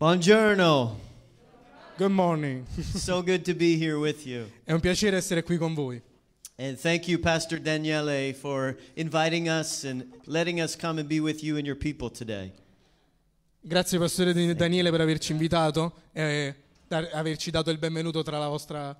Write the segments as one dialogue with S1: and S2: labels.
S1: Buongiorno.
S2: Good morning.
S1: so good to be here with you.
S2: È un piacere essere qui con voi.
S1: And thank you, Pastor Daniele, for inviting us and letting us come and be with you and your people today.
S2: Grazie Pastore Daniele per averci invitato e averci dato il benvenuto tra la vostra,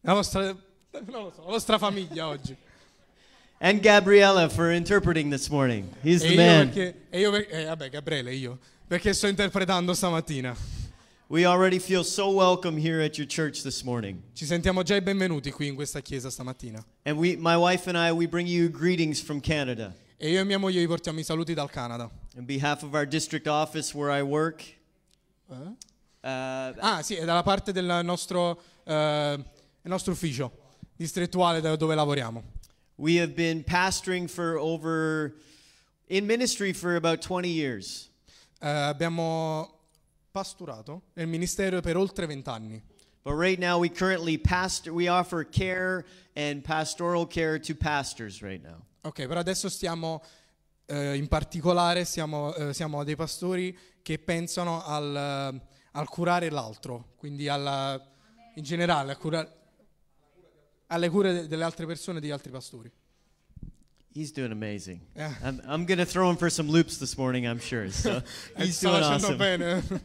S2: la vostra, non lo so, la vostra famiglia oggi.
S1: And Gabriella for interpreting this morning. He's
S2: E
S1: the
S2: io
S1: man.
S2: perché, e io per- eh, vabbè, Gabriele, io, perché sto interpretando stamattina.
S1: We already feel so welcome here at your church this morning.
S2: Ci sentiamo già i benvenuti qui in questa chiesa stamattina.
S1: And we, my wife and I, we bring you greetings from Canada.
S2: E io e mia moglie vi portiamo i saluti dal Canada.
S1: On behalf of our district office where I work,
S2: Eh?
S1: uh,
S2: Ah, sì, è dalla parte del nostro, eh, il nostro ufficio distrettuale dove lavoriamo.
S1: we have been pastoring for over, in ministry for about 20 years.
S2: Eh, abbiamo pasturato nel ministero per oltre vent'anni.
S1: But right now, we currently pastor, we offer care and pastoral care to pastors right now.
S2: Ok, però adesso stiamo, eh, in particolare, siamo, eh, siamo dei pastori che pensano al, eh, al curare l'altro, quindi alla- in generale a curare- alle cure de- delle altre persone e degli altri pastori.
S1: He's doing amazing.
S2: Yeah.
S1: I'm, I'm going to throw him for some loops this morning, I'm sure. So
S2: Eh,
S1: he's
S2: sta
S1: doing
S2: facendo
S1: awesome.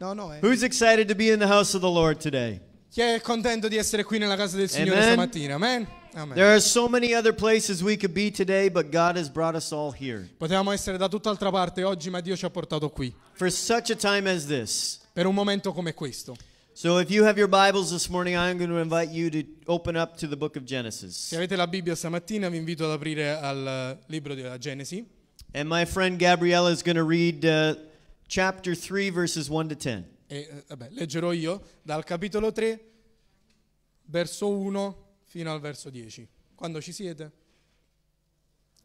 S2: no, no, eh.
S1: Who's excited to be in the house of the Lord today?
S2: Chi è contento di essere qui nella casa del Signore
S1: Amen.
S2: stamattina? Amen? Amen.
S1: There are so many other places we could be today, but God has brought us all here
S2: Potevamo essere da tutt'altra parte oggi, ma Dio ci ha portato qui,
S1: for such a time as this.
S2: per un momento come questo.
S1: So if you have your Bibles this morning, I'm going to invite you to open up to the book of Genesis.
S2: Se avete la Bibbia stamattina vi invito ad aprire al eh, libro della Genesi
S1: And my friend Gabriella is going to read uh, chapter 3, verses 1 to 10.
S2: e eh, vabbè, leggerò io dal capitolo 3, verso 1 fino al verso 10. Quando ci siete?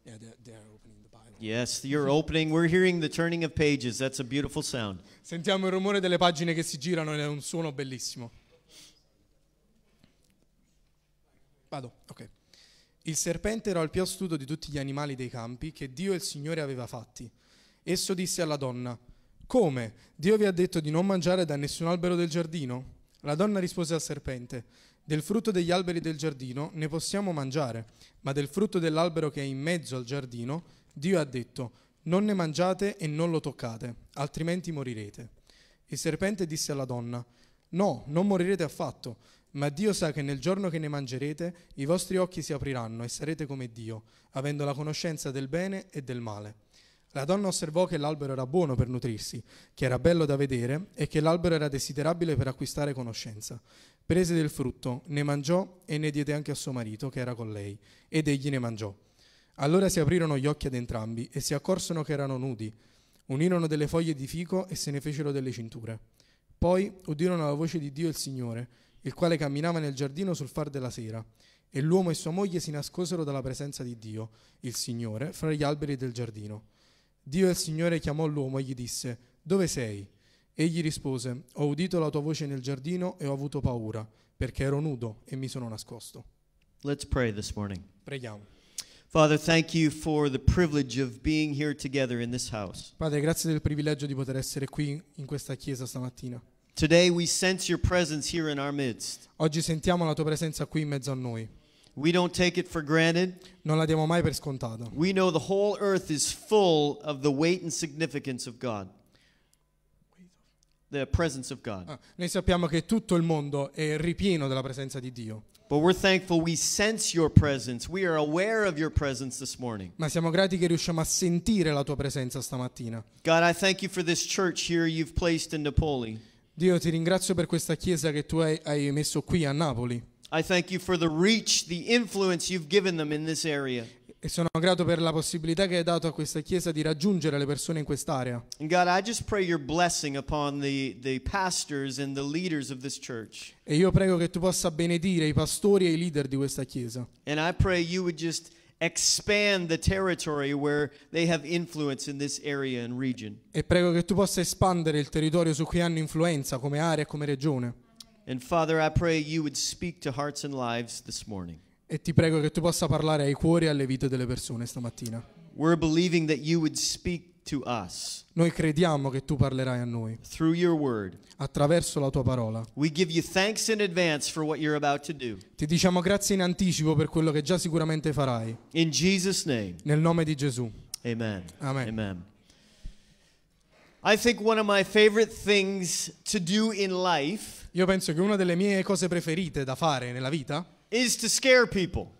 S2: Yeah, they- they are opening the Bible.
S1: Yes, you're opening. We're hearing the turning of pages. That's a beautiful sound.
S2: Sentiamo il rumore delle pagine che si girano è un suono bellissimo. Vado, ok. Il serpente era il più astuto di tutti gli animali dei campi che Dio e il Signore aveva fatti. Esso disse alla donna, come? Dio vi ha detto di non mangiare da nessun albero del giardino? La donna rispose al serpente, del frutto degli alberi del giardino ne possiamo mangiare, ma del frutto dell'albero che è in mezzo al giardino, Dio ha detto, non ne mangiate e non lo toccate, altrimenti morirete. Il serpente disse alla donna, no, non morirete affatto, ma Dio sa che nel giorno che ne mangerete i vostri occhi si apriranno e sarete come Dio, avendo la conoscenza del bene e del male. La donna osservò che l'albero era buono per nutrirsi, che era bello da vedere e che l'albero era desiderabile per acquistare conoscenza. Prese del frutto, ne mangiò e ne diede anche a suo marito, che era con lei, ed egli ne mangiò. Allora si aprirono gli occhi ad entrambi e si accorsero che erano nudi. Unirono delle foglie di fico e se ne fecero delle cinture. Poi udirono la voce di Dio il Signore, il quale camminava nel giardino sul far della sera. E l'uomo e sua moglie si nascosero dalla presenza di Dio, il Signore, fra gli alberi del giardino. Dio il Signore chiamò l'uomo e gli disse, Dove sei? Egli rispose, Ho udito la tua voce nel giardino e ho avuto paura, perché ero nudo e mi sono nascosto.
S1: Let's pray this morning.
S2: Preghiamo.
S1: Father, thank you for the privilege of being here together in this house.
S2: Padre, grazie del privilegio di poter essere qui in questa chiesa stamattina.
S1: Today, we sense your presence here in our midst.
S2: Oggi sentiamo la tua presenza qui in mezzo a noi.
S1: We don't take it for granted.
S2: Non la diamo mai per scontata.
S1: We know the whole earth is full of the weight and significance of God, the presence of God.
S2: Ah, noi sappiamo che tutto il mondo è ripieno della presenza di Dio,
S1: But we're thankful we sense your presence. We are aware of your presence this morning.
S2: ma siamo grati che riusciamo a sentire la tua presenza stamattina.
S1: God, I thank you for this church here you've placed in Napoli.
S2: Dio, ti ringrazio per questa chiesa che tu hai, hai messo qui a Napoli
S1: I thank you for the reach, the influence you've given them in this area.
S2: E sono grato per la possibilità che hai dato a questa chiesa di raggiungere le persone in quest'area.
S1: And God, I just pray your blessing upon the, the pastors and the leaders of this church.
S2: E io prego che tu possa benedire i pastori e i leader di questa chiesa.
S1: And I pray you would just expand the territory where they have influence in this area and region.
S2: E prego che tu possa espandere il territorio su cui hanno influenza come area e come regione.
S1: And Father, I pray you would speak to hearts and lives this morning.
S2: E ti prego che tu possa parlare ai cuori e alle vite delle persone stamattina.
S1: We're believing that you would speak to us
S2: Noi crediamo che tu parlerai a noi
S1: through your word.
S2: attraverso la tua parola.
S1: We give you thanks in advance for what you're about to do.
S2: Ti diciamo grazie in anticipo per quello che già sicuramente farai.
S1: In Jesus' name,
S2: Nel nome di Gesù.
S1: amen.
S2: Amen.
S1: Amen. I think one of my favorite things to do in life
S2: Io penso che una delle mie cose preferite da fare nella vita
S1: is to scare people.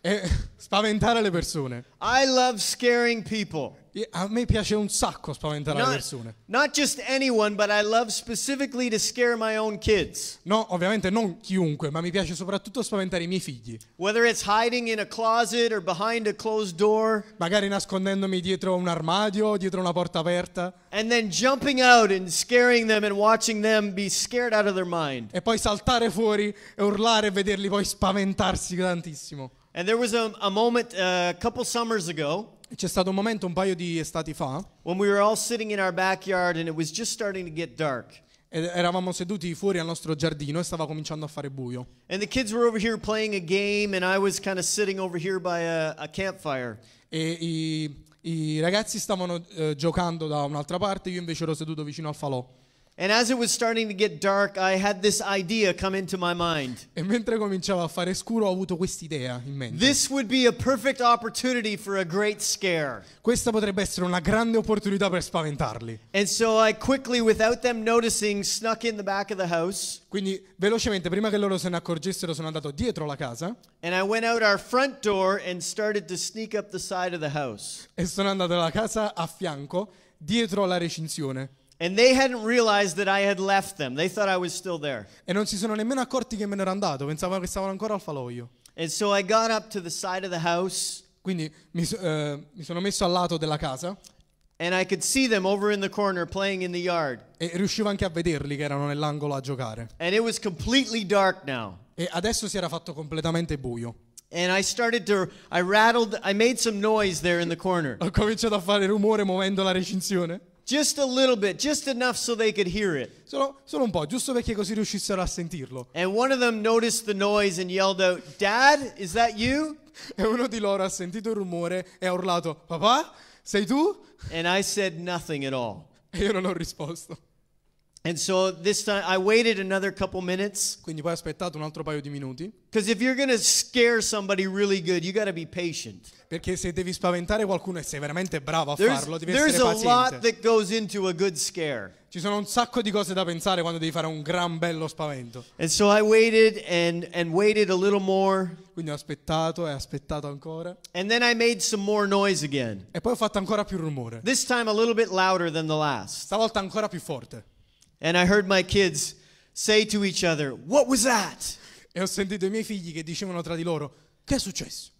S2: è spaventare le persone.
S1: I love scaring people.
S2: A me piace un sacco spaventare le
S1: Not,
S2: persone.
S1: not just anyone, but I love specifically to scare my own kids.
S2: No, ovviamente non chiunque, ma mi piace soprattutto spaventare i miei figli.
S1: Whether it's hiding in a closet or behind a closed door,
S2: Magari nascondendomi dietro un armadio, dietro una porta aperta,
S1: and then jumping out and scaring them and watching them be scared out of their mind.
S2: e poi saltare fuori e urlare e vederli poi spaventarsi tantissimo.
S1: And there was a, a moment uh, a couple summers ago
S2: C'è stato un momento un paio di estati fa
S1: when we were all sitting in our backyard and it was just starting to get dark.
S2: ed eravamo seduti fuori al nostro giardino e stava cominciando a fare buio.
S1: And the kids were over here playing a game, and I was kind of sitting over here by a, a campfire.
S2: E i, i ragazzi stavano eh, giocando da un'altra parte, io invece ero seduto vicino al falò.
S1: And as it was starting to get dark, I had this idea come into my mind.
S2: E mentre cominciava a fare scuro ho avuto quest'idea in mente.
S1: This would be a perfect opportunity for a great scare.
S2: Questa potrebbe essere una grande opportunità per spaventarli.
S1: And so I quickly, without them noticing, snuck in the back of the house.
S2: Quindi velocemente, prima che loro se ne accorgessero, sono andato dietro la casa
S1: And I went out our front door and started to sneak up the side of the house.
S2: e sono andato alla casa a fianco, dietro la recinzione.
S1: And they hadn't realized that I had left them. They thought I was still there.
S2: E non si sono nemmeno accorti che me ne ero andato, pensavano che stavano ancora al falò io.
S1: And so I got up to the side of the house
S2: Quindi mi, so- eh, mi sono messo al lato della casa
S1: and I could see them over in the corner playing in the yard.
S2: e riuscivo anche a vederli che erano nell'angolo a giocare.
S1: And it was completely dark now.
S2: E adesso si era fatto completamente buio.
S1: And I started to, I rattled, I made some noise there in the corner.
S2: Ho cominciato a fare rumore muovendo la recinzione.
S1: Just a little bit, just enough so they could hear it.
S2: Solo, solo un po', giusto perché così riuscissero a sentirlo.
S1: And one of them noticed the noise and yelled out, Dad, is that you?
S2: E uno di loro ha sentito il rumore e ha urlato: Papà, sei tu?
S1: And I said nothing at all.
S2: E io non ho risposto.
S1: And so this time I waited another couple minutes
S2: Quindi poi ho aspettato un altro paio di minuti.
S1: because if you're going to scare somebody really good, you got to be patient.
S2: Perché se devi spaventare qualcuno e sei veramente bravo a
S1: There's,
S2: farlo, devi
S1: there's
S2: essere
S1: a lot
S2: paziente.
S1: that goes into a good scare.
S2: Ci sono un sacco di cose da pensare quando devi fare un gran bello spavento.
S1: And so I waited and, and waited a little more.
S2: Quindi ho aspettato e aspettato ancora.
S1: And then I made some more noise again.
S2: E poi ho fatto ancora più rumore.
S1: This time a little bit louder than the last.
S2: Stavolta ancora più forte.
S1: And I heard my kids say to each other, What was that?
S2: E ho sentito i miei figli che dicevano tra di loro: Che è successo?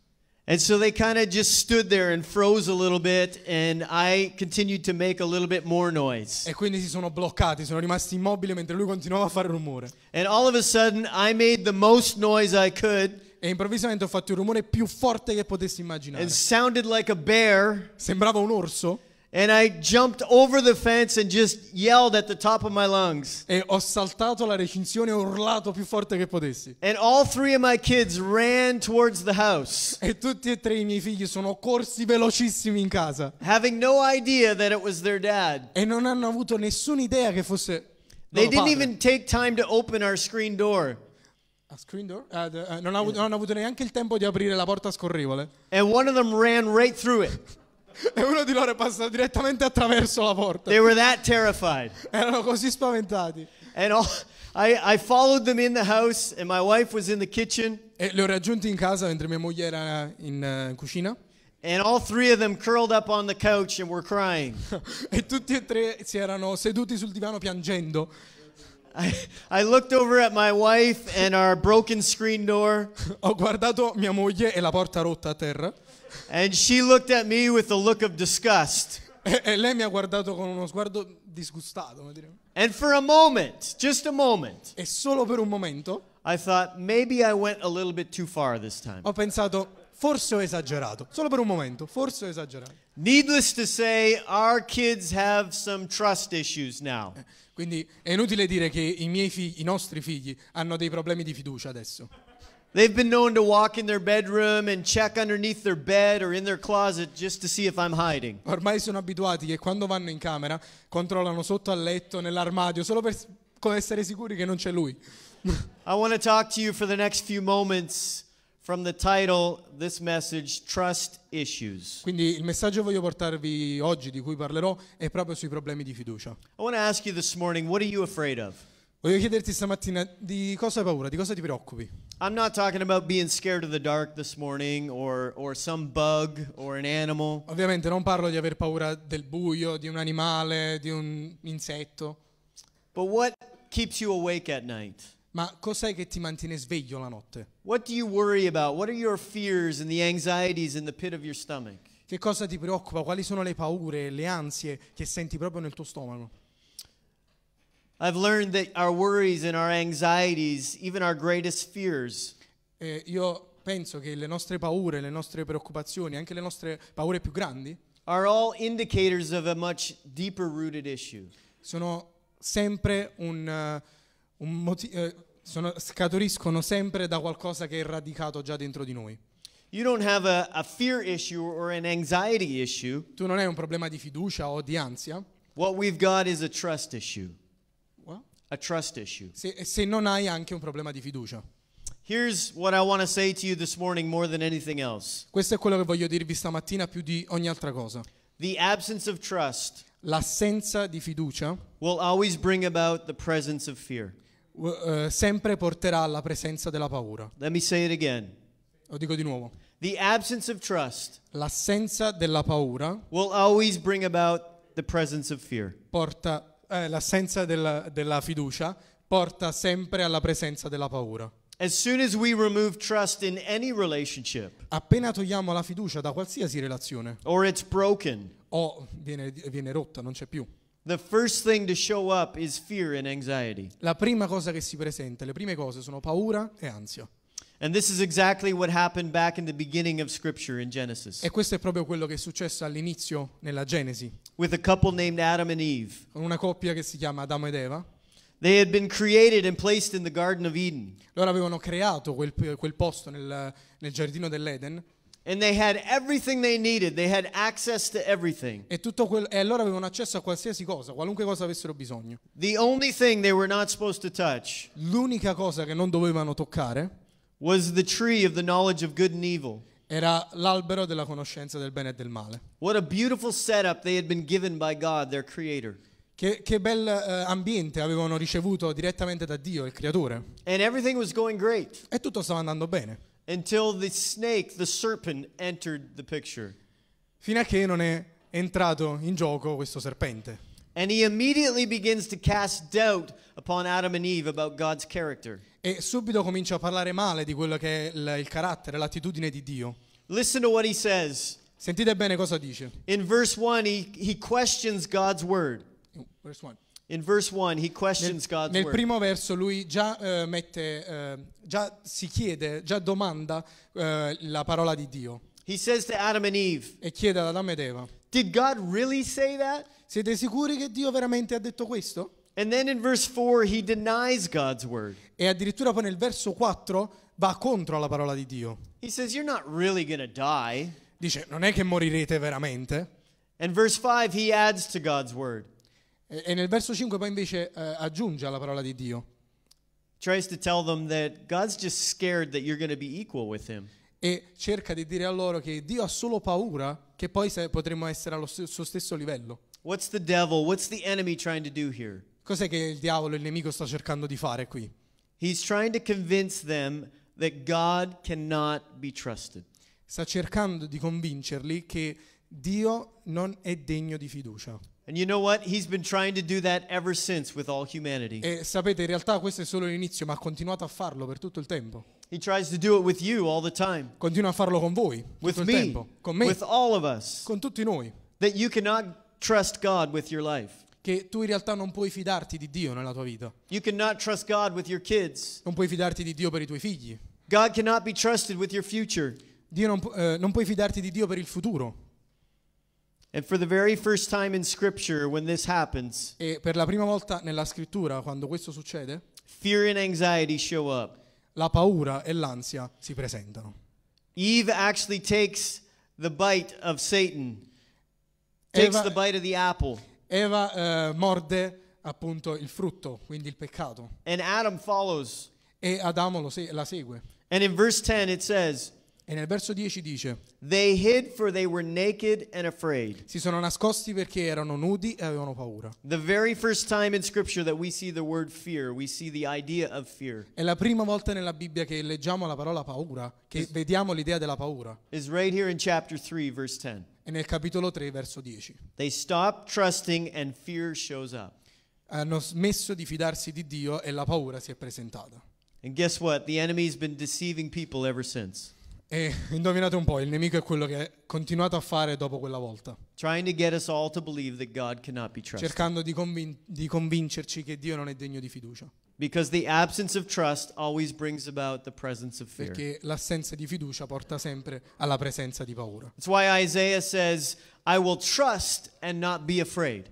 S1: And so they kind of just stood there and froze a little bit, and I continued to make a little bit more noise.
S2: E quindi si sono bloccati, sono rimasti immobili mentre lui continuava a fare rumore.
S1: And all of a sudden, I made the most noise I could
S2: E improvvisamente ho fatto il rumore più forte che potessi immaginare.
S1: and sounded like a bear.
S2: Sembrava un orso
S1: And I jumped over the fence and just yelled at the top of my lungs.
S2: e ho saltato la recinzione e ho urlato più forte che potessi.
S1: And all three of my kids ran towards the house,
S2: E tutti e tre i miei figli sono corsi velocissimi in casa
S1: having no idea that it was their dad.
S2: e non hanno avuto nessuna idea che fosse
S1: They didn't
S2: padre.
S1: even take time to open our screen door.
S2: A screen door? Eh, d- eh, non, ha avuto- non hanno avuto neanche il tempo di aprire la porta scorrevole.
S1: And one of them ran right through it.
S2: E uno di loro è passato direttamente attraverso la porta.
S1: They were that terrified.
S2: Erano così spaventati.
S1: And all, I, I followed them in the house, and my wife was in the kitchen,
S2: E li ho raggiunti in casa mentre mia moglie era in, in cucina.
S1: and all three of them curled up on the couch and were crying.
S2: e tutti e tre si erano seduti sul divano piangendo.
S1: I, I looked over at my wife and our broken screen door,
S2: Ho guardato mia moglie e la porta rotta a terra.
S1: And she looked at me with a look of disgust.
S2: E, e lei mi ha guardato con uno sguardo disgustato. come dire.
S1: And for a moment, just a moment,
S2: E solo per un momento
S1: I thought maybe I went a little bit too far this time.
S2: ho pensato, forse ho esagerato. Solo per un momento, forse ho esagerato.
S1: Needless to say, our kids have some trust issues now.
S2: Quindi è inutile dire che i miei figli, i nostri figli, hanno dei problemi di fiducia adesso.
S1: They've been known to walk in their bedroom and check underneath their bed or in their closet just to see if I'm hiding.
S2: Ormai sono abituati che quando vanno in camera controllano sotto al letto, nell'armadio, solo per essere sicuri che non c'è lui.
S1: I want to talk to you for the next few moments from the title, this message, Trust Issues.
S2: Quindi il messaggio che voglio portarvi oggi, di cui parlerò, è proprio sui problemi di fiducia.
S1: I want to ask you this morning, what are you afraid of?
S2: Voglio chiederti stamattina di cosa hai paura, di cosa ti preoccupi.
S1: I'm not talking about being scared of the dark this morning or, or some bug or an animal.
S2: Ovviamente non parlo di aver paura del buio, di un animale, di un insetto,
S1: But what keeps you awake at night?
S2: ma cos'è che ti mantiene sveglio la notte?
S1: What do you worry about? What are your fears and the anxieties in the pit of your stomach?
S2: Che cosa ti preoccupa? Quali sono le paure, le ansie che senti proprio nel tuo stomaco?
S1: I've learned that our worries and our anxieties, even our greatest fears,
S2: E io penso che le nostre paure, le nostre preoccupazioni, anche le nostre paure più grandi,
S1: are all indicators of a much deeper rooted issue.
S2: sono sempre un, eh, un moti- eh, sono- scaturiscono sempre da qualcosa che è radicato già dentro di noi.
S1: You don't have a, a fear issue or an anxiety issue.
S2: Tu non hai un problema di fiducia o di ansia,
S1: What we've got is a trust issue. A trust issue.
S2: se, se non hai anche un problema di fiducia.
S1: Here's what I want to say to you this morning more than anything else
S2: Questo è quello che voglio dirvi stamattina più di ogni altra cosa.
S1: the absence of trust
S2: L'assenza di fiducia
S1: will always bring about the presence of fear.
S2: eh, sempre porterà alla presenza della paura.
S1: Let me say it again.
S2: Lo dico di nuovo.
S1: The absence of trust
S2: L'assenza della paura
S1: will always bring about the presence of fear.
S2: porta, eh, l'assenza della, della fiducia porta sempre alla presenza della paura.
S1: As soon as we remove trust in any relationship
S2: Appena togliamo la fiducia da qualsiasi relazione
S1: or it's broken,
S2: o viene, viene rotta, non c'è più,
S1: the first thing to show up is fear and anxiety.
S2: la prima cosa che si presenta, le prime cose sono paura e ansia.
S1: And this is exactly what happened back in the beginning of Scripture in Genesis
S2: E questo è proprio quello che è successo all'inizio nella Genesi,
S1: with a couple named Adam and Eve.
S2: con una coppia che si chiama Adamo ed Eva.
S1: They had been created and placed in the Garden of Eden,
S2: Loro avevano creato quel, quel posto nel, nel giardino dell'Eden
S1: and they had everything they needed. They had access to everything.
S2: e, tutto quel- e allora avevano accesso a qualsiasi cosa, qualunque cosa avessero bisogno.
S1: The only thing they were not supposed to touch
S2: L'unica cosa che non dovevano toccare
S1: was the tree of the knowledge of good and evil.
S2: Era l'albero della conoscenza del bene e del male.
S1: What a beautiful setup they had been given by God, their Creator.
S2: Che, che bel eh, ambiente avevano ricevuto direttamente da Dio, il creatore.
S1: And everything was going great
S2: E tutto stava andando bene,
S1: until the snake, the serpent, entered the picture.
S2: fino a che non è entrato in gioco questo serpente.
S1: And he immediately begins to cast doubt upon Adam and Eve about God's character.
S2: E subito comincia a parlare male di quello che è il, il carattere, l'attitudine di Dio.
S1: Listen to what he says.
S2: Sentite bene cosa dice.
S1: In verse 1, he, he questions God's word.
S2: Verse one.
S1: In verse 1, he questions
S2: Nel,
S1: God's
S2: nel
S1: word.
S2: primo verso lui già eh, mette, eh, già si chiede, già domanda eh, la parola di Dio
S1: He says to Adam and Eve,
S2: e chiede ad Adamo ed Eva,
S1: Did God really say that?
S2: Siete sicuri che Dio veramente ha detto questo?
S1: And then in verse 4, he denies God's word.
S2: E addirittura poi nel verso 4 va contro la parola di Dio.
S1: He says, You're not really going to die.
S2: Dice, non è che morirete veramente.
S1: And verse 5, he adds to God's word.
S2: E, e nel verso 5 poi invece eh, aggiunge alla parola di Dio
S1: Tries to tell them that God's just scared that you're going to be equal with him.
S2: e cerca di dire a loro che Dio ha solo paura che poi potremmo essere allo stesso livello.
S1: What's the devil? What's the enemy trying to do here?
S2: Cos'è che il diavolo, il nemico, sta cercando di fare qui?
S1: He's trying to convince them that God cannot be trusted.
S2: Sta cercando di convincerli che Dio non è degno di fiducia.
S1: And you know what? He's been trying to do that ever since with all humanity.
S2: E sapete, in realtà questo è solo l'inizio, ma ha continuato a farlo per tutto il tempo.
S1: He tries to do it with you all the time,
S2: Continua a farlo con voi,
S1: with
S2: tutto il
S1: me,
S2: tempo, con me,
S1: with all of us,
S2: con tutti noi.
S1: that you cannot trust God with your life.
S2: Che tu in realtà non puoi fidarti di Dio nella tua vita.
S1: You cannot trust God with your kids.
S2: Non puoi fidarti di Dio per i tuoi figli.
S1: God cannot be trusted with your future.
S2: Dio non, eh, non puoi fidarti di Dio per il futuro.
S1: And for the very first time in Scripture, when this happens,
S2: E per la prima volta nella scrittura, quando questo succede,
S1: fear and anxiety show up.
S2: la paura e l'ansia si presentano.
S1: Eve actually takes the bite of Satan, takes
S2: Eva-
S1: the bite of the apple,
S2: Eva eh, morde appunto il frutto, quindi il peccato,
S1: and Adam follows.
S2: e Adamo lo se- la segue.
S1: And in verse 10, it says,
S2: E nel verso 10 dice,
S1: They hid for they were naked and afraid.
S2: si sono nascosti perché erano nudi e avevano paura.
S1: The very first time in Scripture that we see the word fear, we see the idea of fear,
S2: È la prima volta nella Bibbia che leggiamo la parola paura, che vediamo l'idea della paura.
S1: is right here in chapter 3, verse 10.
S2: È nel capitolo 3, verso 10.
S1: They stop trusting and fear shows up.
S2: Hanno smesso di fidarsi di Dio e la paura si è presentata.
S1: And guess what? The enemy's been deceiving people ever since,
S2: E indovinate un po', il nemico è quello che ha continuato a fare dopo quella volta, cercando di, convin- di convincerci che Dio non è degno di fiducia.
S1: Because the absence of trust always brings about the presence of fear.
S2: Perché l'assenza di fiducia porta sempre alla presenza di paura.
S1: That's why Isaiah says, I will trust and not be afraid.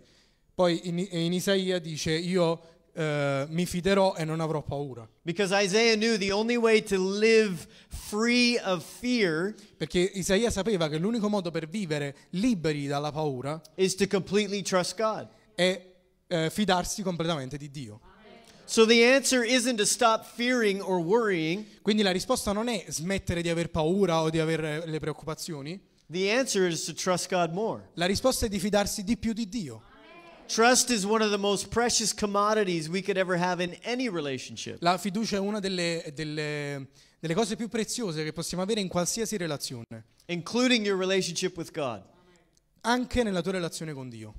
S2: Poi in, in Isaia dice io eh, mi fiderò e non avrò paura.
S1: Because Isaiah knew the only way to live free of fear
S2: Perché Isaia sapeva che l'unico modo per vivere liberi dalla paura
S1: is to completely trust God.
S2: è eh, fidarsi completamente di Dio.
S1: So the answer isn't to stop fearing or worrying.
S2: Quindi la risposta non è smettere di aver paura o di avere le preoccupazioni,
S1: The answer is to trust God more.
S2: la risposta è di fidarsi di più di Dio.
S1: Trust is one of the most precious commodities we could ever have in any relationship.
S2: La fiducia è una delle, delle- delle cose più preziose che possiamo avere in qualsiasi relazione,
S1: including your relationship with God.
S2: anche nella tua relazione con Dio.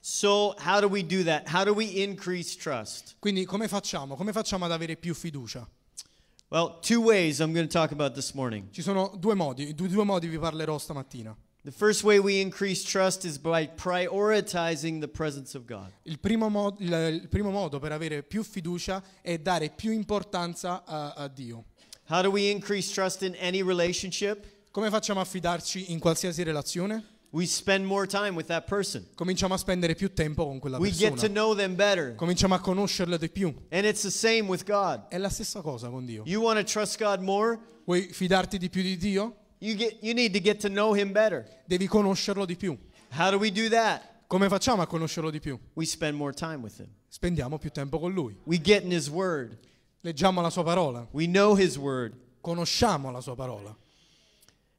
S1: So, how do we do that? How do we increase trust?
S2: Quindi come facciamo? Come facciamo ad avere più fiducia?
S1: Well, two ways I'm going to talk about this morning.
S2: Ci sono due modi, di due modi vi parlerò stamattina.
S1: The first way we increase trust is by prioritizing the presence of God.
S2: Il primo, mo- il- il primo modo per avere più fiducia è dare più importanza a, a Dio.
S1: How do we increase trust in any relationship?
S2: Come facciamo a fidarci in qualsiasi relazione?
S1: We spend more time with that person.
S2: Cominciamo a spendere più tempo con quella
S1: We get to
S2: persona.
S1: know them better.
S2: Cominciamo a conoscerlo di più.
S1: And it's the same with God.
S2: È la stessa cosa con Dio.
S1: You want to trust God more?
S2: Vuoi fidarti di più di Dio?
S1: You get you need to get to know him better.
S2: Devi conoscerlo di più.
S1: How do we do that?
S2: Come facciamo a conoscerlo di più?
S1: We spend more time with him.
S2: Spendiamo più tempo con Lui.
S1: We get in his word.
S2: Leggiamo la Sua parola.
S1: We know his word.
S2: Conosciamo la Sua parola.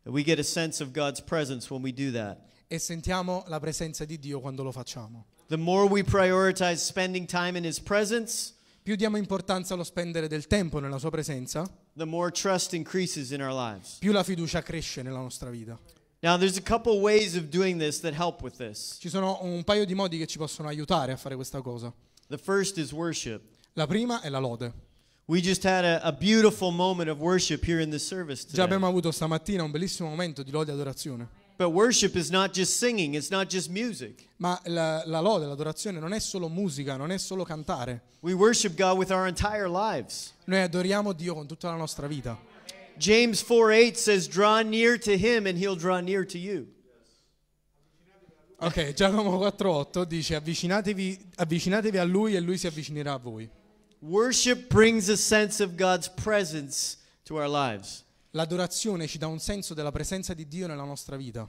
S1: We get a sense of God's presence when we do that.
S2: E sentiamo la presenza di Dio quando lo facciamo.
S1: The more we prioritize spending time in his presence,
S2: Più diamo importanza allo spendere del tempo nella Sua presenza,
S1: the more trust increases in our lives.
S2: più la fiducia cresce nella nostra vita.
S1: Now, there's a couple ways of doing this that help with this.
S2: Ci sono un paio di modi che ci possono aiutare a fare questa cosa.
S1: The first is worship.
S2: La prima è la lode.
S1: We just had a, a beautiful moment of worship here in this service
S2: Già
S1: today.
S2: abbiamo avuto stamattina un bellissimo momento di lode e adorazione.
S1: But worship is not just singing, it's not just music.
S2: Ma la, la lode, l'adorazione non è solo musica, non è solo cantare.
S1: We worship God with our entire lives.
S2: Noi adoriamo Dio con tutta la nostra vita.
S1: James 4 8 says, Draw near to him and he'll draw near to you.
S2: Ok, Giacomo 4.8 dice avvicinatevi, avvicinatevi a Lui e Lui si avvicinerà a voi.
S1: Worship brings a sense of God's presence to our lives.
S2: L'adorazione ci dà un senso della presenza di Dio nella nostra vita.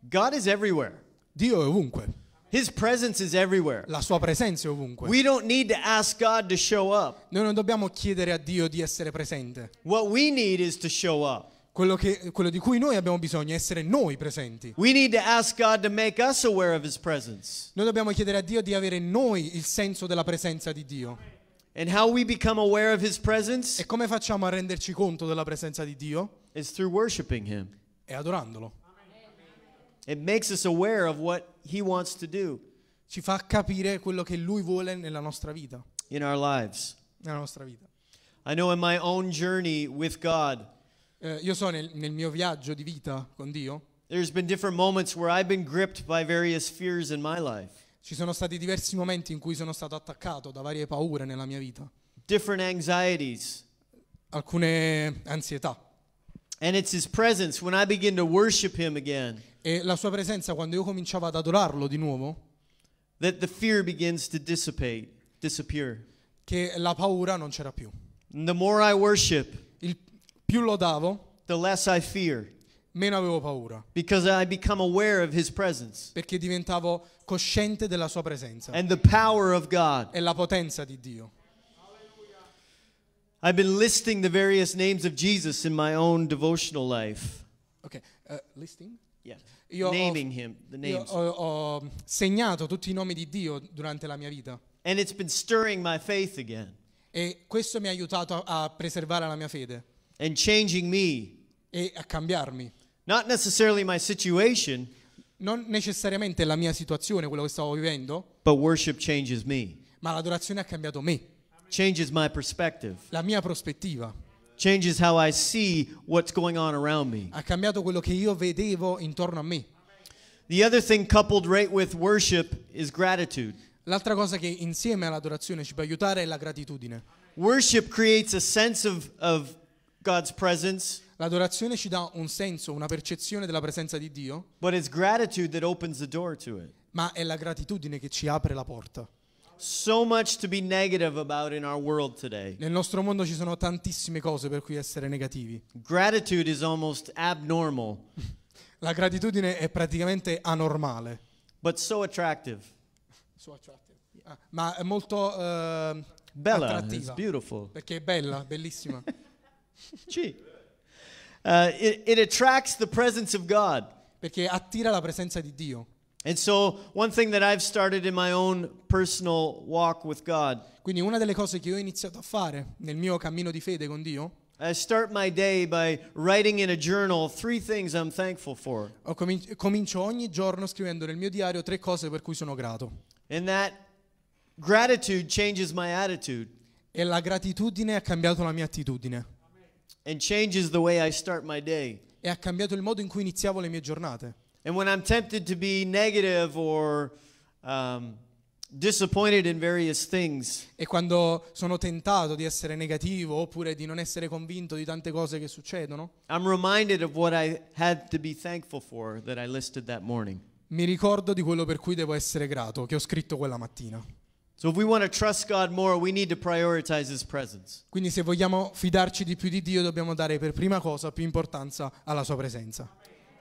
S1: God is everywhere,
S2: Dio è ovunque,
S1: His presence is everywhere.
S2: la sua presenza è ovunque.
S1: We don't need to ask God to show up.
S2: Noi non dobbiamo chiedere a Dio di essere presente.
S1: What we need is to show up.
S2: Quello, che- quello di cui noi abbiamo bisogno è essere noi presenti.
S1: We need to ask God to make us aware of His presence.
S2: Noi dobbiamo chiedere a Dio di avere noi il senso della presenza di Dio.
S1: And how we become aware of His presence
S2: E come facciamo a renderci conto della presenza di Dio?
S1: is through worshiping Him.
S2: È adorandolo.
S1: It makes us aware of what He wants to do
S2: Ci fa capire quello che Lui vuole nella nostra vita.
S1: in our lives.
S2: Nella nostra vita.
S1: I know in my own journey with God,
S2: Eh, io so nel, nel mio viaggio di vita con Dio,
S1: there's been different moments where I've been gripped by various fears in my life,
S2: ci sono stati diversi momenti in cui sono stato attaccato da varie paure nella mia vita,
S1: different anxieties.
S2: alcune ansietà.
S1: And it's His presence when I begin to worship Him again
S2: E la sua presenza, quando io cominciavo ad adorarlo di nuovo,
S1: that the fear begins to dissipate, disappear.
S2: che la paura non c'era più.
S1: And the more I worship,
S2: il più lodavo,
S1: the less I fear
S2: meno avevo paura,
S1: because I become aware of his presence
S2: perché diventavo cosciente della sua presenza
S1: and the power of God.
S2: e la potenza di Dio.
S1: I've been listing the various names of Jesus in my own devotional life.
S2: Ok, eh, listing?
S1: Yeah.
S2: Io ho-
S1: Naming him, the names.
S2: ho, ho segnato tutti i nomi di Dio durante la mia vita
S1: And it's been stirring my faith again
S2: e questo mi ha aiutato a, a preservare la mia fede
S1: and changing me.
S2: e a cambiarmi.
S1: Not necessarily my situation,
S2: Non necessariamente la mia situazione, quello che stavo vivendo,
S1: but worship changes me,
S2: ma l'adorazione ha cambiato me,
S1: changes my perspective,
S2: la mia prospettiva,
S1: changes how I see what's going on around me.
S2: ha cambiato quello che io vedevo intorno a me.
S1: The other thing coupled right with worship is gratitude.
S2: L'altra cosa che insieme all'adorazione ci può aiutare è la gratitudine.
S1: Worship creates a sense of, of God's presence,
S2: L'adorazione ci dà un senso, una percezione della presenza di Dio,
S1: but it's gratitude that opens the door to it.
S2: ma è la gratitudine che ci apre la porta.
S1: So much to be negative about in our world today.
S2: Nel nostro mondo ci sono tantissime cose per cui essere negativi.
S1: Gratitude is almost abnormal,
S2: La gratitudine è praticamente anormale,
S1: but so attractive.
S2: Ah, ma è molto eh,
S1: Bella, it's
S2: attrattiva
S1: beautiful.
S2: perché è bella, bellissima.
S1: Gee. Uh, it, it attracts the presence of God.
S2: perché attira la presenza di Dio.
S1: And so, one thing that I've started in my own personal walk with God,
S2: Quindi una delle cose che io ho iniziato a fare nel mio cammino di fede con Dio,
S1: I start my day by writing in a journal three things I'm thankful for.
S2: ho comin- comincio ogni giorno scrivendo nel mio diario tre cose per cui sono grato.
S1: And that gratitude changes my attitude
S2: E la gratitudine ha cambiato la mia attitudine e ha cambiato il modo in cui iniziavo le mie giornate.
S1: And when I'm tempted to be negative or um, disappointed in various things,
S2: E quando sono tentato di essere negativo oppure di non essere convinto di tante cose che succedono,
S1: I'm reminded of what I had to be thankful for that I listed that morning.
S2: mi ricordo di quello per cui devo essere grato, che ho scritto quella mattina.
S1: So if we want to trust God more, we need to prioritize His presence.
S2: Quindi se vogliamo fidarci di più di Dio dobbiamo dare per prima cosa più importanza alla sua presenza.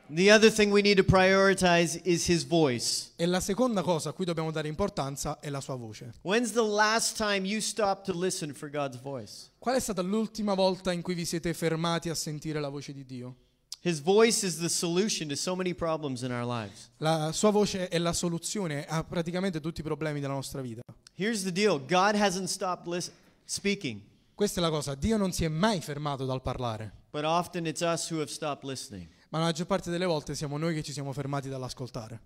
S1: The other thing we need to prioritize is His voice.
S2: E la seconda cosa a cui dobbiamo dare importanza è la sua voce.
S1: When's the last time you stopped to listen for God's voice?
S2: Qual è stata l'ultima volta in cui vi siete fermati a sentire la voce di Dio?
S1: His voice is the solution to so many problems in our lives.
S2: La sua voce è la soluzione a praticamente tutti i problemi della nostra vita.
S1: Here's the deal God hasn't stopped speaking,
S2: Questa è la cosa, Dio non si è mai fermato dal parlare,
S1: but often it's us who have stopped listening.
S2: ma la maggior parte delle volte siamo noi che ci siamo fermati dall'ascoltare.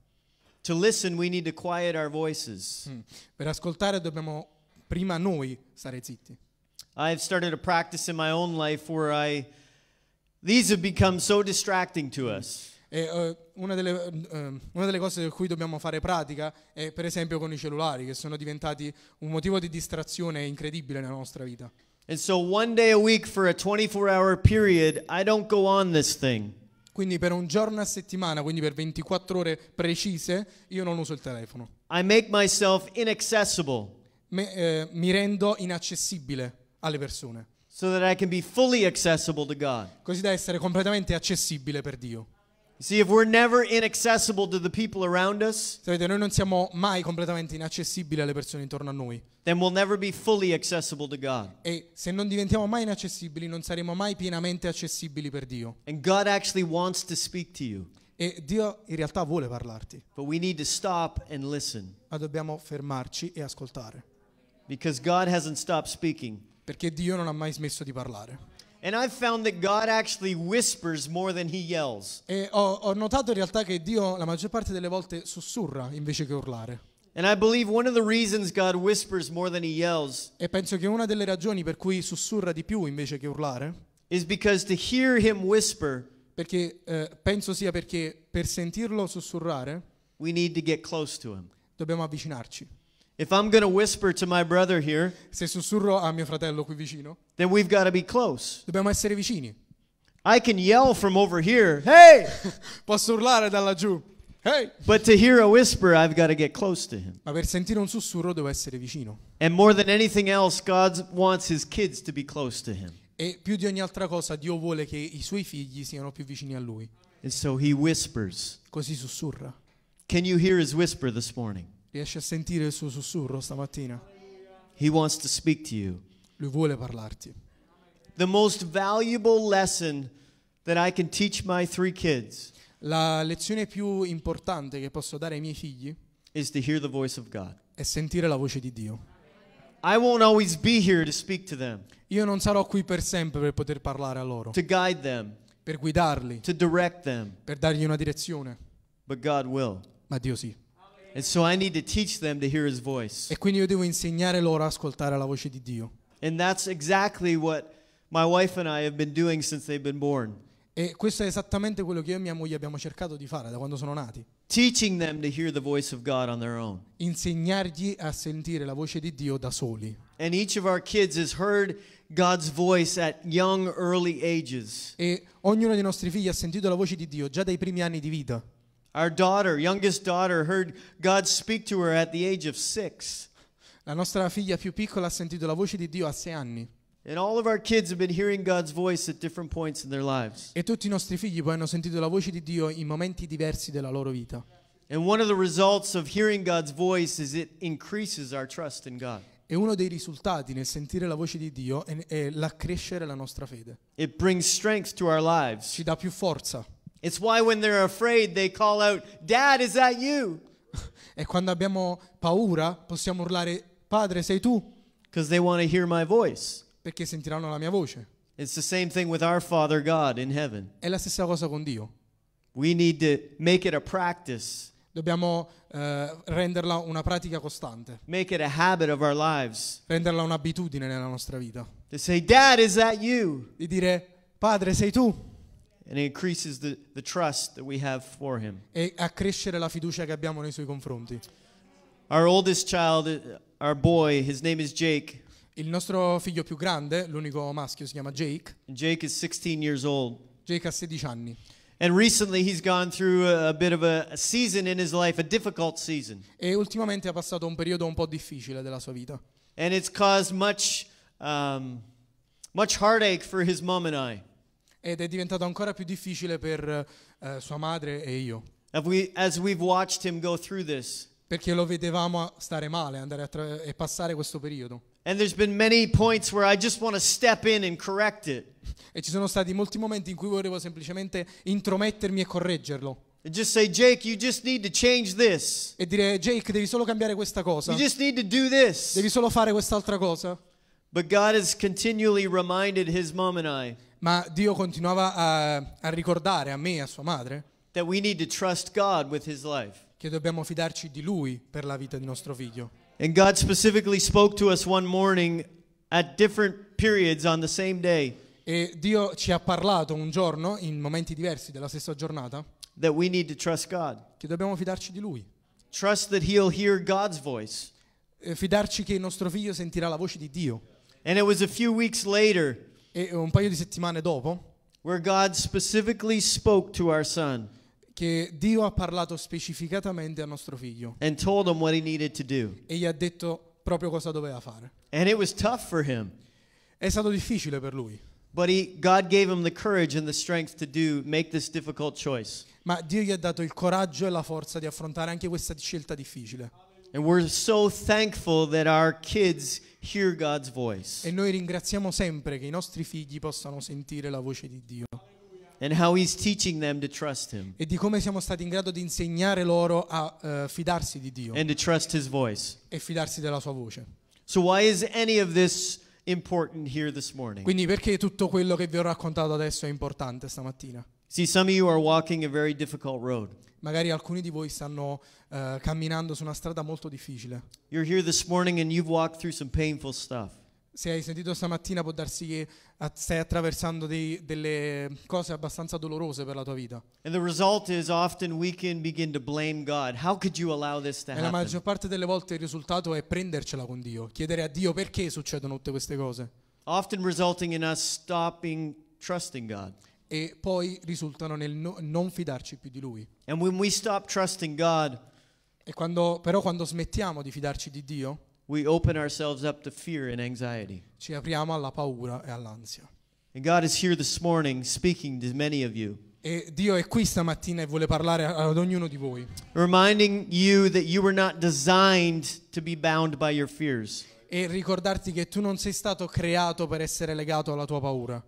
S1: To listen, we need to quiet our voices.
S2: Mm. Per ascoltare dobbiamo prima noi stare zitti.
S1: I've started a practice in my own life where I, these have become so distracting to us.
S2: E, eh, una, delle, eh, una delle cose per cui dobbiamo fare pratica è per esempio con i cellulari, che sono diventati un motivo di distrazione incredibile nella nostra vita.
S1: And so one day a week for a 24 hour period, I don't go on this thing.
S2: Quindi per un giorno a settimana, quindi per 24 ore precise, io non uso il telefono.
S1: I make myself inaccessible
S2: Me- eh, mi rendo inaccessibile alle persone,
S1: so that I can be fully accessible to God.
S2: così da essere completamente accessibile per Dio.
S1: See, if we're never inaccessible to the people around us,
S2: Sapete, noi non siamo mai completamente inaccessibili alle persone intorno a noi.
S1: then we'll never be fully accessible to God.
S2: E se non diventiamo mai inaccessibili, non saremo mai pienamente accessibili per Dio.
S1: And God actually wants to speak to you,
S2: E Dio in realtà vuole parlarti,
S1: but we need to stop and listen
S2: ma dobbiamo fermarci e ascoltare.
S1: because God hasn't stopped speaking.
S2: Perché Dio non ha mai smesso di parlare.
S1: And I've found that God actually whispers more than he yells.
S2: E ho, ho notato in realtà che Dio la maggior parte delle volte sussurra invece che urlare.
S1: And I believe one of the reasons God whispers more than he yells
S2: E penso che una delle ragioni per cui sussurra di più invece che urlare,
S1: is because to hear him whisper,
S2: perché eh, penso sia perché per sentirlo sussurrare
S1: we need to get close to him.
S2: dobbiamo avvicinarci.
S1: If I'm going to whisper to my brother here,
S2: Se sussurro a mio fratello qui vicino,
S1: then we've got to be close.
S2: dobbiamo essere vicini.
S1: I can yell from over here, hey!
S2: Posso urlare da laggiù, hey!
S1: But to hear a whisper, I've got to get close to him.
S2: Ma per sentire un sussurro devo essere vicino.
S1: And more than anything else, God wants his kids to be close to him.
S2: E più di ogni altra cosa Dio vuole che i suoi figli siano più vicini a Lui.
S1: And so he whispers.
S2: Così sussurra.
S1: Can you hear his whisper this morning?
S2: Riesci a sentire il suo sussurro stamattina?
S1: He wants to speak to you.
S2: Lui vuole parlarti.
S1: The most valuable lesson that I can teach my three kids
S2: La lezione più importante che posso dare ai miei figli
S1: is to hear the voice of God.
S2: è sentire la voce di Dio.
S1: I won't always be here to speak to them,
S2: Io non sarò qui per sempre per poter parlare a loro,
S1: to guide them,
S2: per guidarli,
S1: to direct them,
S2: per dargli una direzione,
S1: but God will.
S2: ma Dio sì.
S1: And so I need to teach them to hear his voice.
S2: E quindi io devo insegnare loro a ascoltare la voce di Dio.
S1: And that's exactly what my wife and I have been doing since they've been born.
S2: E questo è esattamente quello che io e mia moglie abbiamo cercato di fare da quando sono nati.
S1: Teaching them to hear the voice of God on their own.
S2: Insegnargli a sentire la voce di Dio da soli.
S1: And each of our kids has heard God's voice at young, early ages.
S2: E ognuno dei nostri figli ha sentito la voce di Dio già dai primi anni di vita.
S1: Our daughter, youngest daughter, heard God speak to her at the age of six.
S2: La nostra figlia più piccola ha sentito la voce di Dio a sei anni.
S1: And all of our kids have been hearing God's voice at different points in their lives.
S2: E tutti i nostri figli poi hanno sentito la voce di Dio in momenti diversi della loro vita.
S1: And one of the results of hearing God's voice is it increases our trust in God.
S2: E uno dei risultati nel sentire la voce di Dio è, è l'accrescere la nostra fede.
S1: It brings strength to our lives.
S2: Ci dà più forza.
S1: It's why when they're afraid, they call out, Dad, is that you?
S2: E quando abbiamo paura possiamo urlare Padre sei tu
S1: Because they want to hear my voice.
S2: perché sentiranno la mia voce.
S1: It's the same thing with our Father God in heaven.
S2: È la stessa cosa con Dio.
S1: We need to make it a practice,
S2: Dobbiamo eh, renderla una pratica costante,
S1: make it a habit of our lives
S2: renderla un'abitudine nella nostra vita.
S1: to say, Dad, is that you?
S2: Di dire Padre sei tu
S1: the, the trust that we have for Him.
S2: e accrescere la fiducia che abbiamo nei suoi confronti.
S1: Our oldest child, uh, our boy, his name is Jake.
S2: Il nostro figlio più grande, l'unico maschio, si chiama Jake.
S1: Jake is 16 years old.
S2: Jake ha 16 anni
S1: And recently he's gone through a, a bit of a, a season in his life, a difficult season.
S2: e ultimamente ha passato un periodo un po' difficile della sua vita
S1: And it's caused much, um, much heartache for his mom and I.
S2: ed è diventato ancora più difficile per eh, sua madre e io,
S1: we, as we've watched him go through this.
S2: perché lo vedevamo stare male andare attra- e passare questo periodo.
S1: And there's been many points where I just want to step in and correct it.
S2: E ci sono stati molti momenti in cui volevo semplicemente intromettermi e correggerlo
S1: And just say, Jake, you just need to change this.
S2: e dire Jake devi solo cambiare questa cosa,
S1: You just need to do this.
S2: devi solo fare quest'altra cosa.
S1: But God has continually reminded his mom and I
S2: Ma Dio continuava a, a ricordare a me e a sua madre
S1: that we need to trust God with his life.
S2: che dobbiamo fidarci di Lui per la vita di nostro figlio.
S1: And God specifically spoke to us one morning at different periods on the same day
S2: E Dio ci ha parlato un giorno, in momenti diversi della stessa giornata,
S1: that we need to trust God.
S2: che dobbiamo fidarci di Lui.
S1: Trust that he'll hear God's voice.
S2: E fidarci che il nostro figlio sentirà la voce di Dio.
S1: And it was a few weeks later
S2: E un paio di settimane dopo
S1: where God specifically spoke to our son
S2: che Dio ha parlato specificatamente al nostro figlio
S1: and told him what he needed to do.
S2: e gli ha detto proprio cosa doveva fare.
S1: And it was tough for him,
S2: È stato difficile per lui,
S1: but he, God gave him the courage and the strength to do make this difficult choice.
S2: ma Dio gli ha dato il coraggio e la forza di affrontare anche questa scelta difficile.
S1: And we're so thankful that our kids hear God's voice
S2: E noi ringraziamo sempre che i nostri figli possano sentire la voce di Dio
S1: and how he's teaching them to trust him
S2: e di come siamo stati in grado di insegnare loro a eh, fidarsi di Dio
S1: and to trust his voice.
S2: e fidarsi della sua voce.
S1: So, why is any of this important here this morning?
S2: Quindi perché tutto quello che vi ho raccontato adesso è importante stamattina?
S1: See, some of you are walking a very difficult road.
S2: Magari alcuni di voi stanno eh, camminando su una strada molto difficile. Se hai sentito stamattina può darsi che stai attraversando dei- delle cose abbastanza dolorose per la tua vita. E la maggior parte delle volte il risultato è prendercela con Dio, chiedere a Dio perché succedono tutte queste cose.
S1: Often resulting in us stopping trusting God.
S2: E poi risultano nel no- non fidarci più di Lui.
S1: God,
S2: E quando, però quando smettiamo di fidarci di Dio, ci apriamo alla paura e all'ansia. E Dio è qui stamattina e vuole parlare ad ognuno di voi,
S1: reminding you that you were not designed to be bound by your fears,
S2: e ricordarti che tu non sei stato creato per essere legato alla tua paura,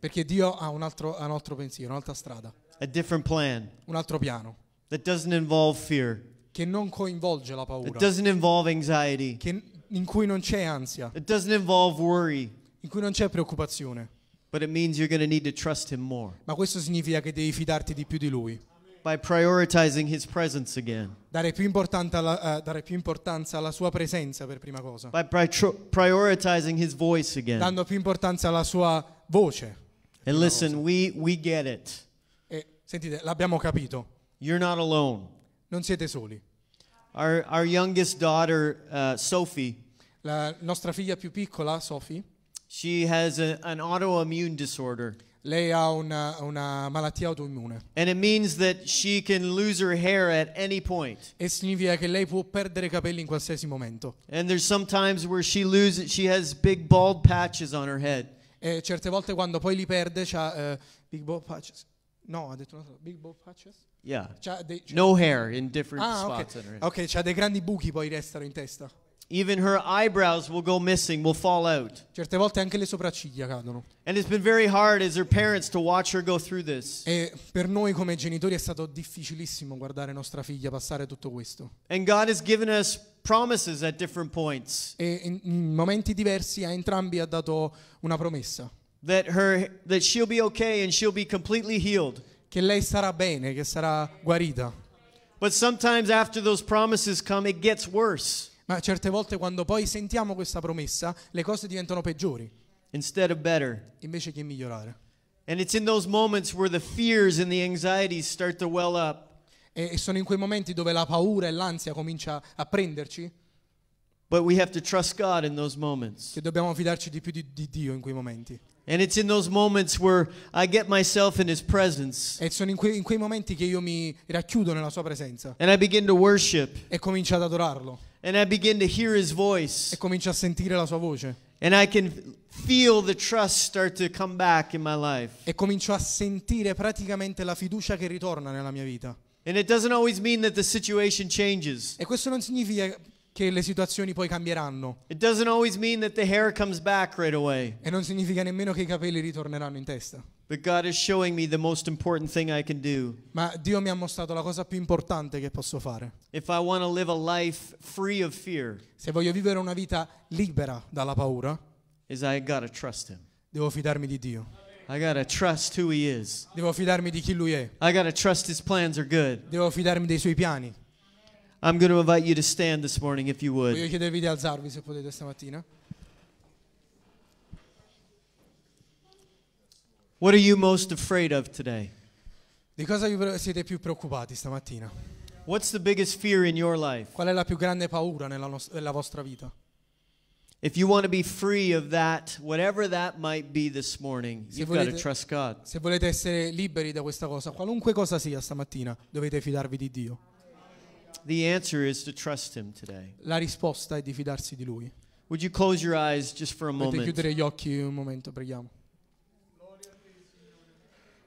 S2: perché Dio ha un altro, ha un altro pensiero, un'altra strada,
S1: plan.
S2: Un altro piano,
S1: fear,
S2: che non coinvolge la paura,
S1: anxiety,
S2: che- in cui non c'è ansia,
S1: worry,
S2: in cui non c'è preoccupazione, ma questo significa che devi fidarti di più di Lui,
S1: by prioritizing His presence again,
S2: dare più, alla, eh, dare più importanza alla sua presenza per prima cosa,
S1: by prioritizing His voice again.
S2: dando più importanza alla sua voce.
S1: And listen, we, we get it.
S2: E sentite, l'abbiamo capito,
S1: You're not alone.
S2: non siete soli.
S1: Our, our youngest daughter, uh, Sophie,
S2: La nostra figlia più piccola, Sophie,
S1: she has a, an autoimmune disorder.
S2: Lei ha una, una malattia autoimmune
S1: And it means that she can lose her hair at any point.
S2: e significa che lei può perdere i capelli in qualsiasi momento.
S1: And there's some times where she loses, she has big bald patches on her head.
S2: E certe volte quando poi li perde c'ha eh, big ball patches. No, ha detto una cosa. Big ball patches?
S1: Yeah.
S2: C'ha dei, c'ha-
S1: No hair in different
S2: ah,
S1: spots on her head.
S2: Ok, c'ha dei grandi buchi poi restano in testa.
S1: Even her eyebrows will go missing, will fall out.
S2: Certe volte anche le sopracciglia cadono.
S1: And it's been very hard as her parents to watch her go through this.
S2: E per noi come genitori è stato difficilissimo guardare nostra figlia passare tutto questo.
S1: And God has given us promises at different points
S2: E in, momenti diversi a entrambi ha dato una promessa.
S1: that her that she'll be okay and she'll be completely healed.
S2: Che lei sarà bene, che sarà guarita.
S1: But sometimes after those promises come, it gets worse
S2: Ma certe volte quando poi sentiamo questa promessa, le cose diventano peggiori,
S1: instead of better.
S2: invece che migliorare.
S1: And it's in those moments where the fears and the anxieties start to well up.
S2: E sono in quei momenti dove la paura e l'ansia comincia a prenderci,
S1: But we have to trust God in those moments.
S2: che dobbiamo fidarci di più di, di Dio in quei momenti.
S1: And it's in those moments where I get myself in His presence
S2: E sono in quei, in quei momenti che io mi racchiudo nella sua presenza
S1: and I begin to worship
S2: e comincio ad adorarlo
S1: and I begin to hear His voice
S2: e comincio a sentire la sua voce
S1: and I can feel the trust start to come back in my life.
S2: e comincio a sentire praticamente la fiducia che ritorna nella mia vita.
S1: And it doesn't always mean that the situation changes.
S2: E questo non significa che le situazioni poi cambieranno
S1: It doesn't always mean that the hair comes back right away.
S2: e non significa nemmeno che i capelli ritorneranno in testa.
S1: But God is showing me the most important thing I can do.
S2: Ma Dio mi ha mostrato la cosa più importante che posso fare.
S1: If I want to live a life free of fear,
S2: Se voglio vivere una vita libera dalla paura,
S1: is I got to trust Him.
S2: devo fidarmi di Dio.
S1: I got to trust who He is.
S2: Devo fidarmi di chi Lui è.
S1: I got to trust His plans are good.
S2: Devo fidarmi dei Suoi piani.
S1: I'm going to invite you to stand this morning if you
S2: Voglio
S1: would.
S2: chiedervi di alzarvi se potete stamattina.
S1: What are you most afraid of today?
S2: Di cosa siete più preoccupati stamattina?
S1: What's the biggest fear in your life?
S2: Qual è la più grande paura nella, nella vostra vita?
S1: If you want to be free of that, whatever that might be this morning,
S2: Se
S1: you've got to
S2: volete-
S1: trust God.
S2: Se volete essere liberi da questa cosa, qualunque cosa sia stamattina, dovete fidarvi di Dio.
S1: The answer is to trust Him today.
S2: La risposta è di fidarsi di Lui.
S1: Would you close your eyes just for a
S2: Potete
S1: moment?
S2: chiudere gli occhi un momento, preghiamo.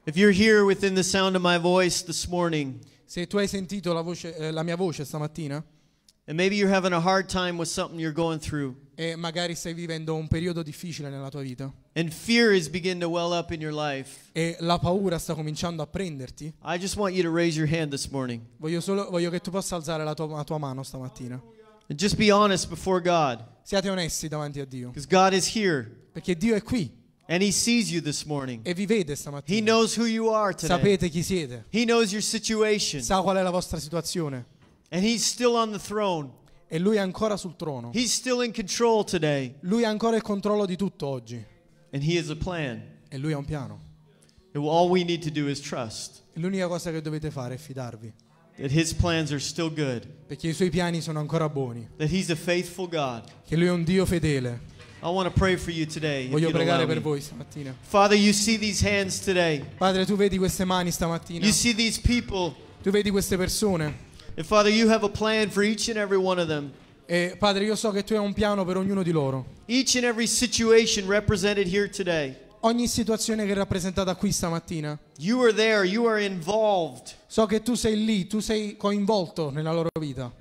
S1: If you're here within the sound of my voice this morning,
S2: Se tu hai sentito la, voce- eh, la mia voce stamattina
S1: and maybe you're having a hard time with something you're going through,
S2: e magari stai vivendo un periodo difficile nella tua vita
S1: and fear is beginning to well up in your life,
S2: e la paura sta cominciando a prenderti,
S1: I just want you to raise your hand this morning.
S2: voglio, solo, voglio che tu possa alzare la tua, la tua mano stamattina.
S1: And just be honest before God,
S2: Siate onesti davanti a Dio,
S1: because God is here,
S2: perché Dio è qui
S1: and He sees you this morning.
S2: e vi vede
S1: He
S2: stamattina.
S1: knows who you are today.
S2: Sapete chi siete,
S1: He knows your situation,
S2: sa qual è la vostra situazione
S1: and He's still on the throne.
S2: e Lui è ancora sul trono.
S1: He's still in control today,
S2: Lui ha ancora il controllo di tutto oggi
S1: and He has a plan.
S2: e Lui ha un piano.
S1: And all we need to do is trust
S2: E l'unica cosa che dovete fare è fidarvi,
S1: that His plans are still good,
S2: perché i Suoi piani sono ancora buoni,
S1: that He's a faithful God.
S2: che Lui è un Dio fedele.
S1: I want to pray for you today.
S2: Voglio pregare per voi stamattina.
S1: Father, you see these hands today.
S2: Padre, tu vedi queste mani stamattina,
S1: You see these people.
S2: tu vedi queste persone
S1: And Father, you have a plan for each and every one of them.
S2: E Padre, io so che tu hai un piano per ognuno di loro.
S1: Each and every situation represented here today.
S2: Ogni situazione che è rappresentata qui stamattina.
S1: There.
S2: So che tu sei lì, tu sei coinvolto nella loro vita.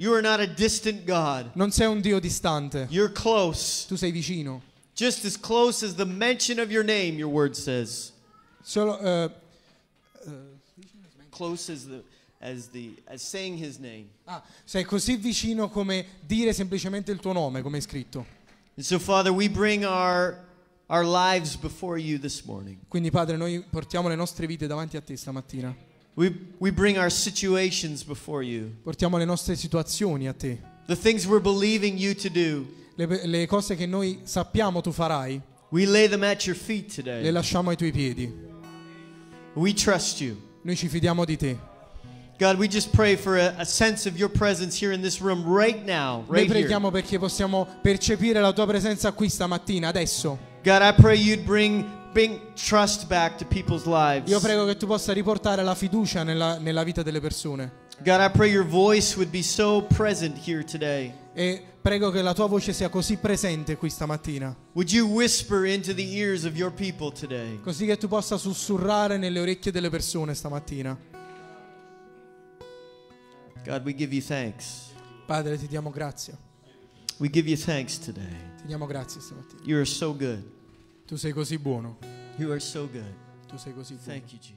S2: Non sei un Dio distante, tu sei vicino.
S1: Just as close as the mention of your name, your word says.
S2: Solo, eh,
S1: Close as the as the as saying his name.
S2: ah, sei così vicino come dire semplicemente il tuo nome, come è scritto.
S1: And so Father, we bring our our lives before you this morning.
S2: Quindi Padre, noi portiamo le nostre vite davanti a te stamattina.
S1: We we bring our situations before you.
S2: Portiamo le nostre situazioni a te.
S1: The things we're believing you to do.
S2: Le, le cose che noi sappiamo tu farai,
S1: We lay them at your feet
S2: le
S1: today.
S2: lasciamo ai tuoi piedi.
S1: We trust you.
S2: Noi ci fidiamo di te.
S1: God, we just pray for a, a sense of your presence here in this room right now,
S2: Noi
S1: right here.
S2: preghiamo perché possiamo percepire la tua presenza qui stamattina, adesso.
S1: God, I pray you'd bring bring trust back to people's lives.
S2: Io prego che tu possa riportare la fiducia nella, nella vita delle persone.
S1: God, I pray your voice would be so present here today.
S2: E prego che la tua voce sia così presente qui stamattina,
S1: Would you whisper into the ears of your people today?
S2: così che tu possa sussurrare nelle orecchie delle persone stamattina.
S1: God, we give you thanks.
S2: Padre, ti diamo grazie.
S1: We give you thanks today.
S2: Ti diamo grazie stamattina.
S1: You are so good.
S2: Tu sei così buono.
S1: You are so good.
S2: Tu sei così buono.
S1: Thank you, Jesus.